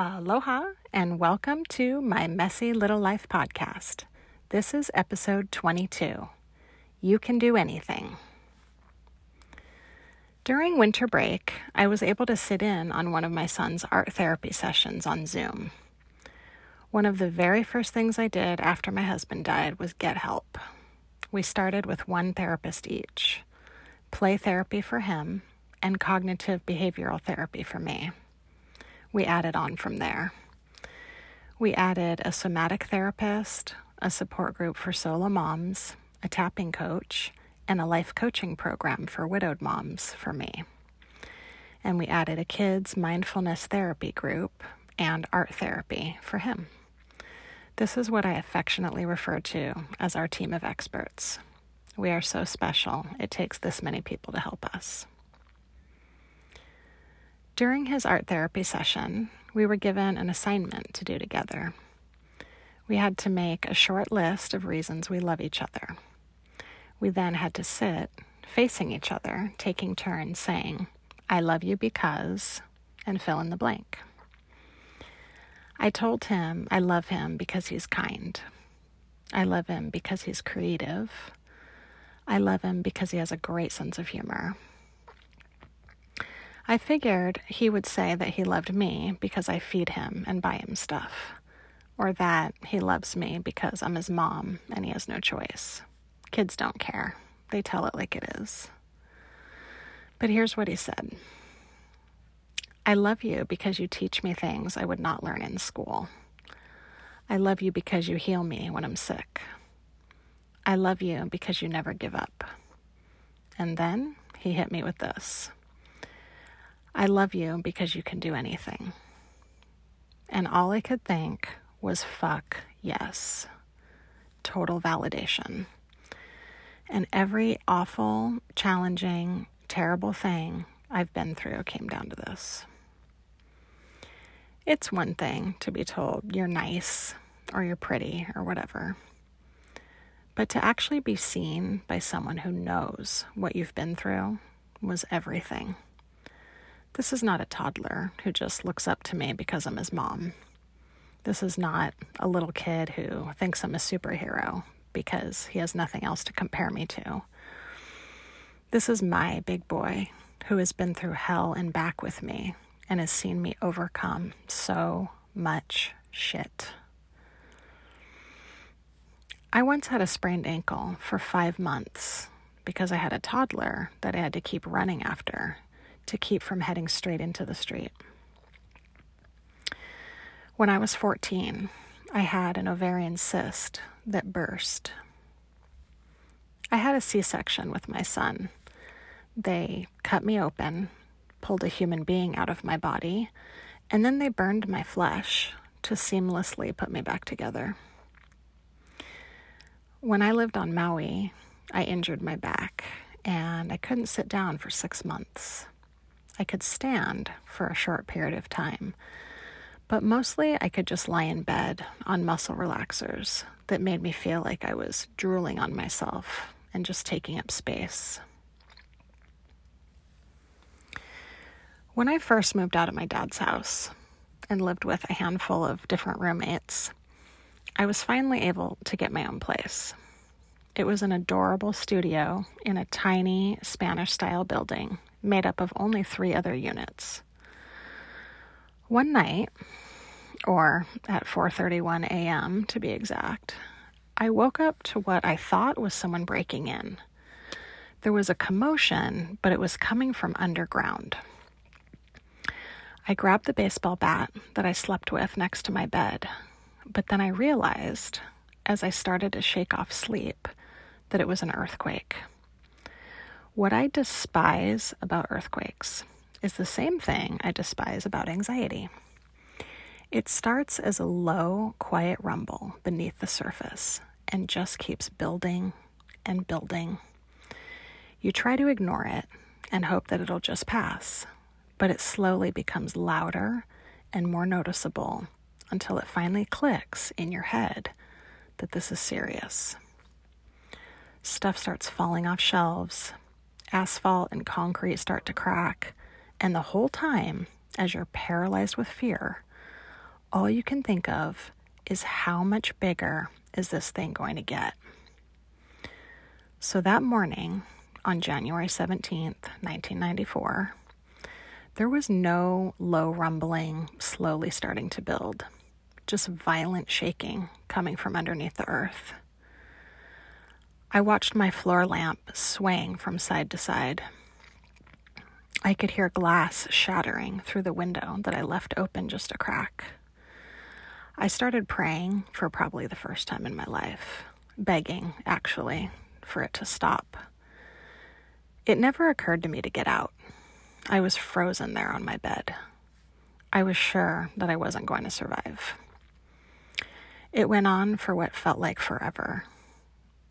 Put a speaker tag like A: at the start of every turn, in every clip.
A: Aloha, and welcome to my Messy Little Life podcast. This is episode 22. You can do anything. During winter break, I was able to sit in on one of my son's art therapy sessions on Zoom. One of the very first things I did after my husband died was get help. We started with one therapist each play therapy for him and cognitive behavioral therapy for me. We added on from there. We added a somatic therapist, a support group for solo moms, a tapping coach, and a life coaching program for widowed moms for me. And we added a kids' mindfulness therapy group and art therapy for him. This is what I affectionately refer to as our team of experts. We are so special, it takes this many people to help us. During his art therapy session, we were given an assignment to do together. We had to make a short list of reasons we love each other. We then had to sit facing each other, taking turns saying, I love you because, and fill in the blank. I told him I love him because he's kind. I love him because he's creative. I love him because he has a great sense of humor. I figured he would say that he loved me because I feed him and buy him stuff, or that he loves me because I'm his mom and he has no choice. Kids don't care, they tell it like it is. But here's what he said I love you because you teach me things I would not learn in school. I love you because you heal me when I'm sick. I love you because you never give up. And then he hit me with this I love you because you can do anything. And all I could think was, fuck yes. Total validation. And every awful, challenging, terrible thing I've been through came down to this. It's one thing to be told you're nice or you're pretty or whatever. But to actually be seen by someone who knows what you've been through was everything. This is not a toddler who just looks up to me because I'm his mom. This is not a little kid who thinks I'm a superhero because he has nothing else to compare me to. This is my big boy who has been through hell and back with me and has seen me overcome so much shit. I once had a sprained ankle for five months because I had a toddler that I had to keep running after to keep from heading straight into the street. When I was 14, I had an ovarian cyst that burst. I had a C section with my son. They cut me open pulled a human being out of my body, and then they burned my flesh to seamlessly put me back together. When I lived on Maui, I injured my back and I couldn't sit down for six months. I could stand for a short period of time, but mostly I could just lie in bed on muscle relaxers that made me feel like I was drooling on myself and just taking up space. When I first moved out of my dad's house and lived with a handful of different roommates, I was finally able to get my own place. It was an adorable studio in a tiny Spanish style building made up of only three other units. One night, or at 4:31 a.m. to be exact, I woke up to what I thought was someone breaking in. There was a commotion, but it was coming from underground. I grabbed the baseball bat that I slept with next to my bed, but then I realized, as I started to shake off sleep, that it was an earthquake. What I despise about earthquakes is the same thing I despise about anxiety. It starts as a low, quiet rumble beneath the surface and just keeps building and building. You try to ignore it and hope that it'll just pass but it slowly becomes louder and more noticeable until it finally clicks in your head that this is serious. Stuff starts falling off shelves, asphalt and concrete start to crack, and the whole time, as you're paralyzed with fear, all you can think of is how much bigger is this thing going to get? So that morning, on January 17th, 1994, there was no low rumbling, slowly starting to build, just violent shaking coming from underneath the earth. I watched my floor lamp swaying from side to side. I could hear glass shattering through the window that I left open just a crack. I started praying for probably the first time in my life, begging, actually, for it to stop. It never occurred to me to get out. I was frozen there on my bed. I was sure that I wasn't going to survive. It went on for what felt like forever.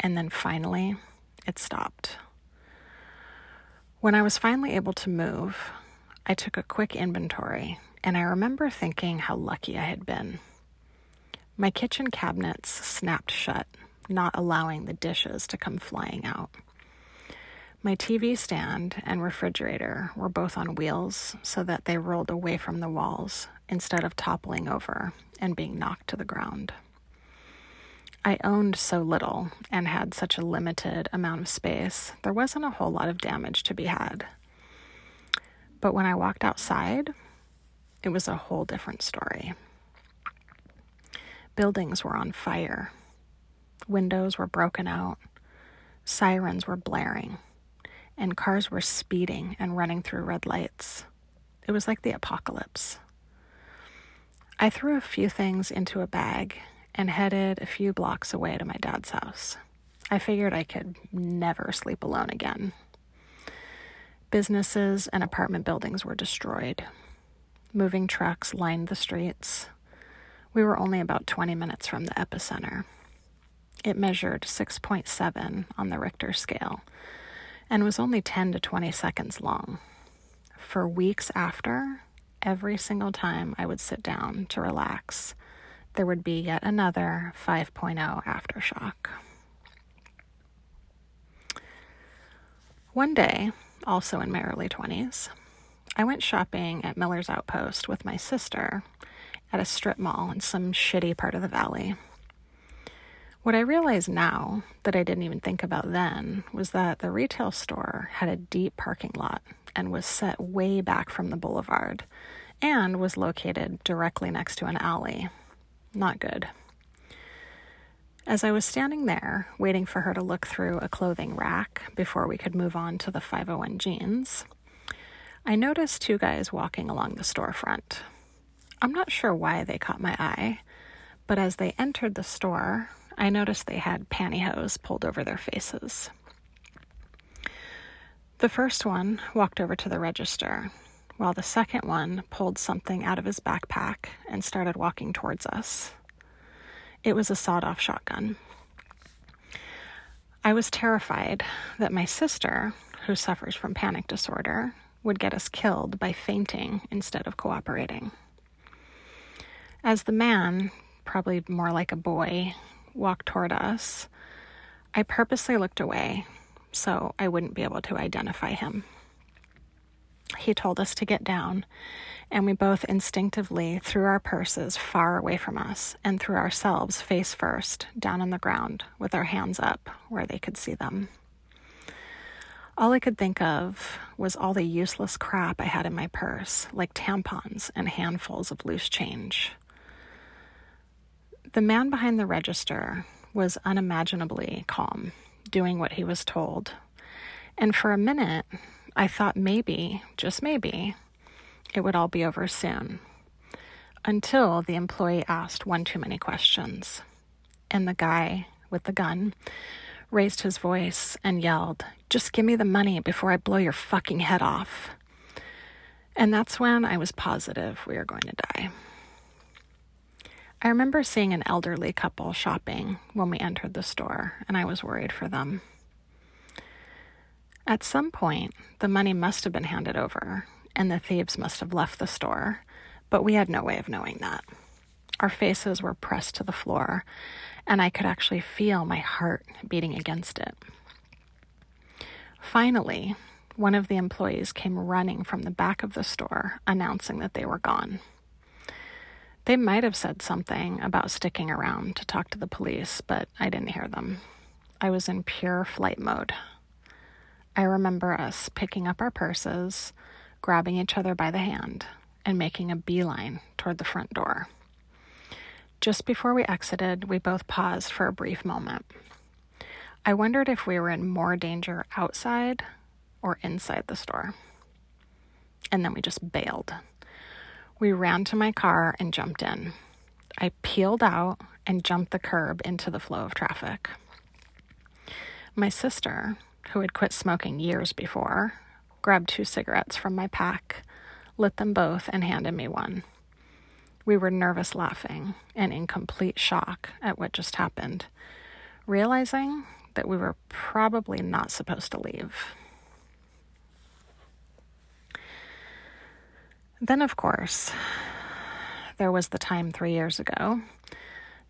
A: And then finally, it stopped. When I was finally able to move, I took a quick inventory and I remember thinking how lucky I had been. My kitchen cabinets snapped shut, not allowing the dishes to come flying out. My TV stand and refrigerator were both on wheels so that they rolled away from the walls instead of toppling over and being knocked to the ground. I owned so little and had such a limited amount of space, there wasn't a whole lot of damage to be had. But when I walked outside, it was a whole different story. Buildings were on fire, windows were broken out, sirens were blaring and cars were speeding and running through red lights. It was like the apocalypse. I threw a few things into a bag and headed a few blocks away to my dad's house. I figured I could never sleep alone again. Businesses and apartment buildings were destroyed. Moving trucks lined the streets. We were only about 20 minutes from the epicenter. It measured 6.7 on the Richter scale, and was only 10 to 20 seconds long. For weeks after, every single time I would sit down to relax, there would be yet another 5.0 aftershock. One day, also in my early 20s, I went shopping at Miller's Outpost with my sister at a strip mall in some shitty part of the valley. What I realize now that I didn't even think about then was that the retail store had a deep parking lot and was set way back from the boulevard and was located directly next to an alley. Not good. As I was standing there, waiting for her to look through a clothing rack before we could move on to the 501 jeans, I noticed two guys walking along the storefront. I'm not sure why they caught my eye, but as they entered the store, I noticed they had pantyhose pulled over their faces. The first one walked over to the register, while the second one pulled something out of his backpack and started walking towards us. It was a sawed off shotgun. I was terrified that my sister, who suffers from panic disorder, would get us killed by fainting instead of cooperating. As the man, probably more like a boy, walked toward us, I purposely looked away so I wouldn't be able to identify him. He told us to get down, and we both instinctively threw our purses far away from us and threw ourselves face first down on the ground with our hands up where they could see them. All I could think of was all the useless crap I had in my purse, like tampons and handfuls of loose change. The man behind the register was unimaginably calm, doing what he was told. And for a minute, I thought maybe, just maybe, it would all be over soon. Until the employee asked one too many questions. And the guy with the gun raised his voice and yelled, Just give me the money before I blow your fucking head off. And that's when I was positive we were going to die. I remember seeing an elderly couple shopping when we entered the store, and I was worried for them. At some point, the money must have been handed over, and the thieves must have left the store, but we had no way of knowing that. Our faces were pressed to the floor, and I could actually feel my heart beating against it. Finally, one of the employees came running from the back of the store announcing that they were gone. They might have said something about sticking around to talk to the police, but I didn't hear them. I was in pure flight mode. I remember us picking up our purses, grabbing each other by the hand, and making a beeline toward the front door. Just before we exited, we both paused for a brief moment. I wondered if we were in more danger outside or inside the store. And then we just bailed. We ran to my car and jumped in. I peeled out and jumped the curb into the flow of traffic. My sister, who had quit smoking years before, grabbed two cigarettes from my pack, lit them both, and handed me one. We were nervous laughing and in complete shock at what just happened, realizing that we were probably not supposed to leave. Then, of course, there was the time three years ago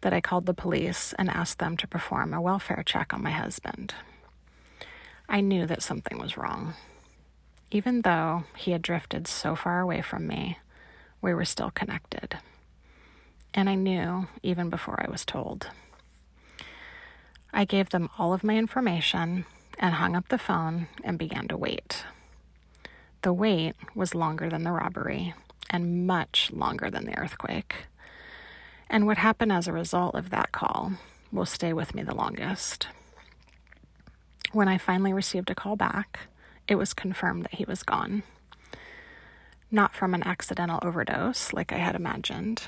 A: that I called the police and asked them to perform a welfare check on my husband. I knew that something was wrong. Even though he had drifted so far away from me, we were still connected. And I knew even before I was told. I gave them all of my information and hung up the phone and began to wait. The wait was longer than the robbery and much longer than the earthquake. And what happened as a result of that call will stay with me the longest. When I finally received a call back, it was confirmed that he was gone. Not from an accidental overdose, like I had imagined,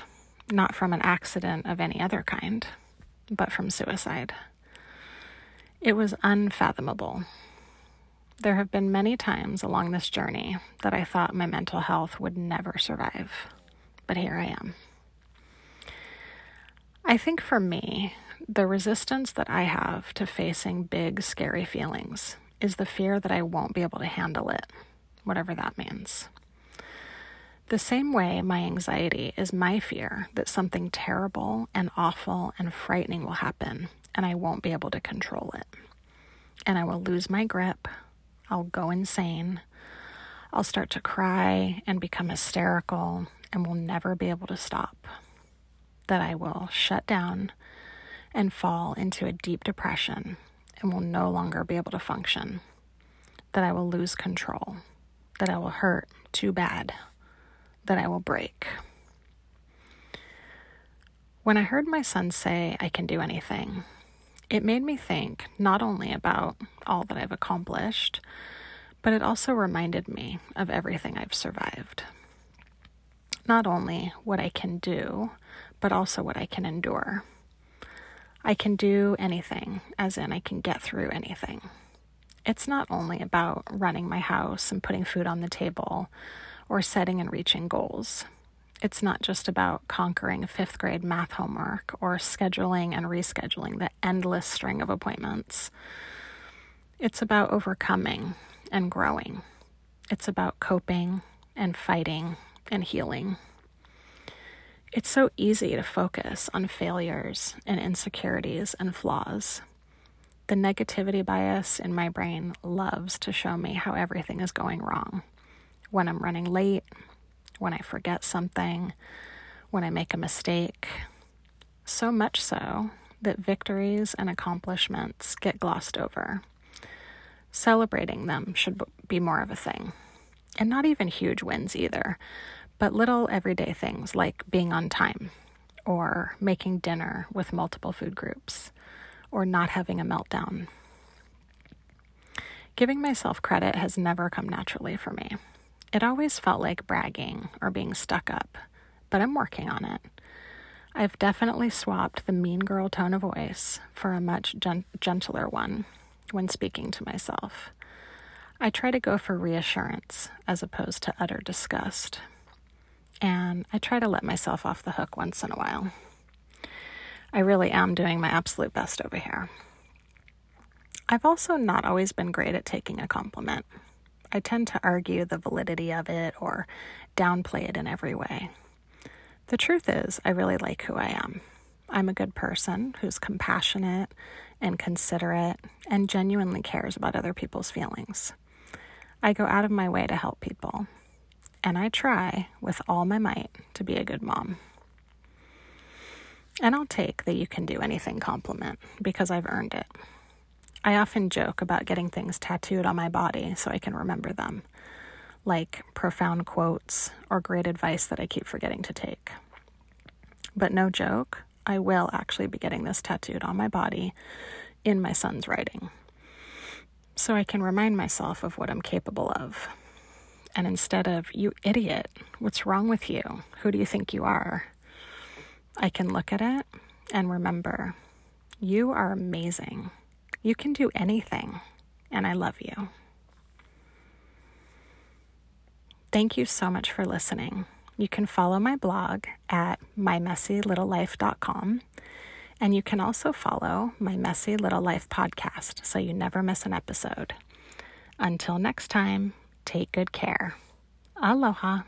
A: not from an accident of any other kind, but from suicide. It was unfathomable. There have been many times along this journey that I thought my mental health would never survive, but here I am. I think for me, the resistance that I have to facing big, scary feelings is the fear that I won't be able to handle it, whatever that means. The same way my anxiety is my fear that something terrible and awful and frightening will happen and I won't be able to control it. And I will lose my grip, I'll go insane, I'll start to cry and become hysterical and will never be able to stop. That I will shut down and fall into a deep depression and will no longer be able to function, that I will lose control, that I will hurt too bad, that I will break. When I heard my son say, I can do anything, it made me think not only about all that I've accomplished, but it also reminded me of everything I've survived. Not only what I can do, but also what I can endure. I can do anything, as in, I can get through anything. It's not only about running my house and putting food on the table or setting and reaching goals. It's not just about conquering fifth grade math homework or scheduling and rescheduling the endless string of appointments. It's about overcoming and growing. It's about coping and fighting and healing. It's so easy to focus on failures and insecurities and flaws. The negativity bias in my brain loves to show me how everything is going wrong. When I'm running late, when I forget something, when I make a mistake. So much so that victories and accomplishments get glossed over. Celebrating them should be more of a thing. And not even huge wins either, but little everyday things like being on time, or making dinner with multiple food groups, or not having a meltdown. Giving myself credit has never come naturally for me. It always felt like bragging or being stuck up, but I'm working on it. I've definitely swapped the mean girl tone of voice for a much gen- gentler one when speaking to myself. I try to go for reassurance as opposed to utter disgust and I try to let myself off the hook once in a while. I really am doing my absolute best over here. I've also not always been great at taking a compliment. I tend to argue the validity of it or downplay it in every way. The truth is, I really like who I am. I'm a good person who's compassionate and considerate and genuinely cares about other people's feelings. I go out of my way to help people, and I try with all my might to be a good mom. And I'll take that you can do anything compliment because I've earned it. I often joke about getting things tattooed on my body so I can remember them, like profound quotes or great advice that I keep forgetting to take. But no joke, I will actually be getting this tattooed on my body in my son's writing. So I can remind myself of what I'm capable of. And instead of, you idiot, what's wrong with you? Who do you think you are? I can look at it and remember, you are amazing. You can do anything, and I love you. Thank you so much for listening. You can follow my blog at mymessylittlelife.com. And you can also follow my Messy Little Life podcast so you never miss an episode. Until next time, take good care. Aloha.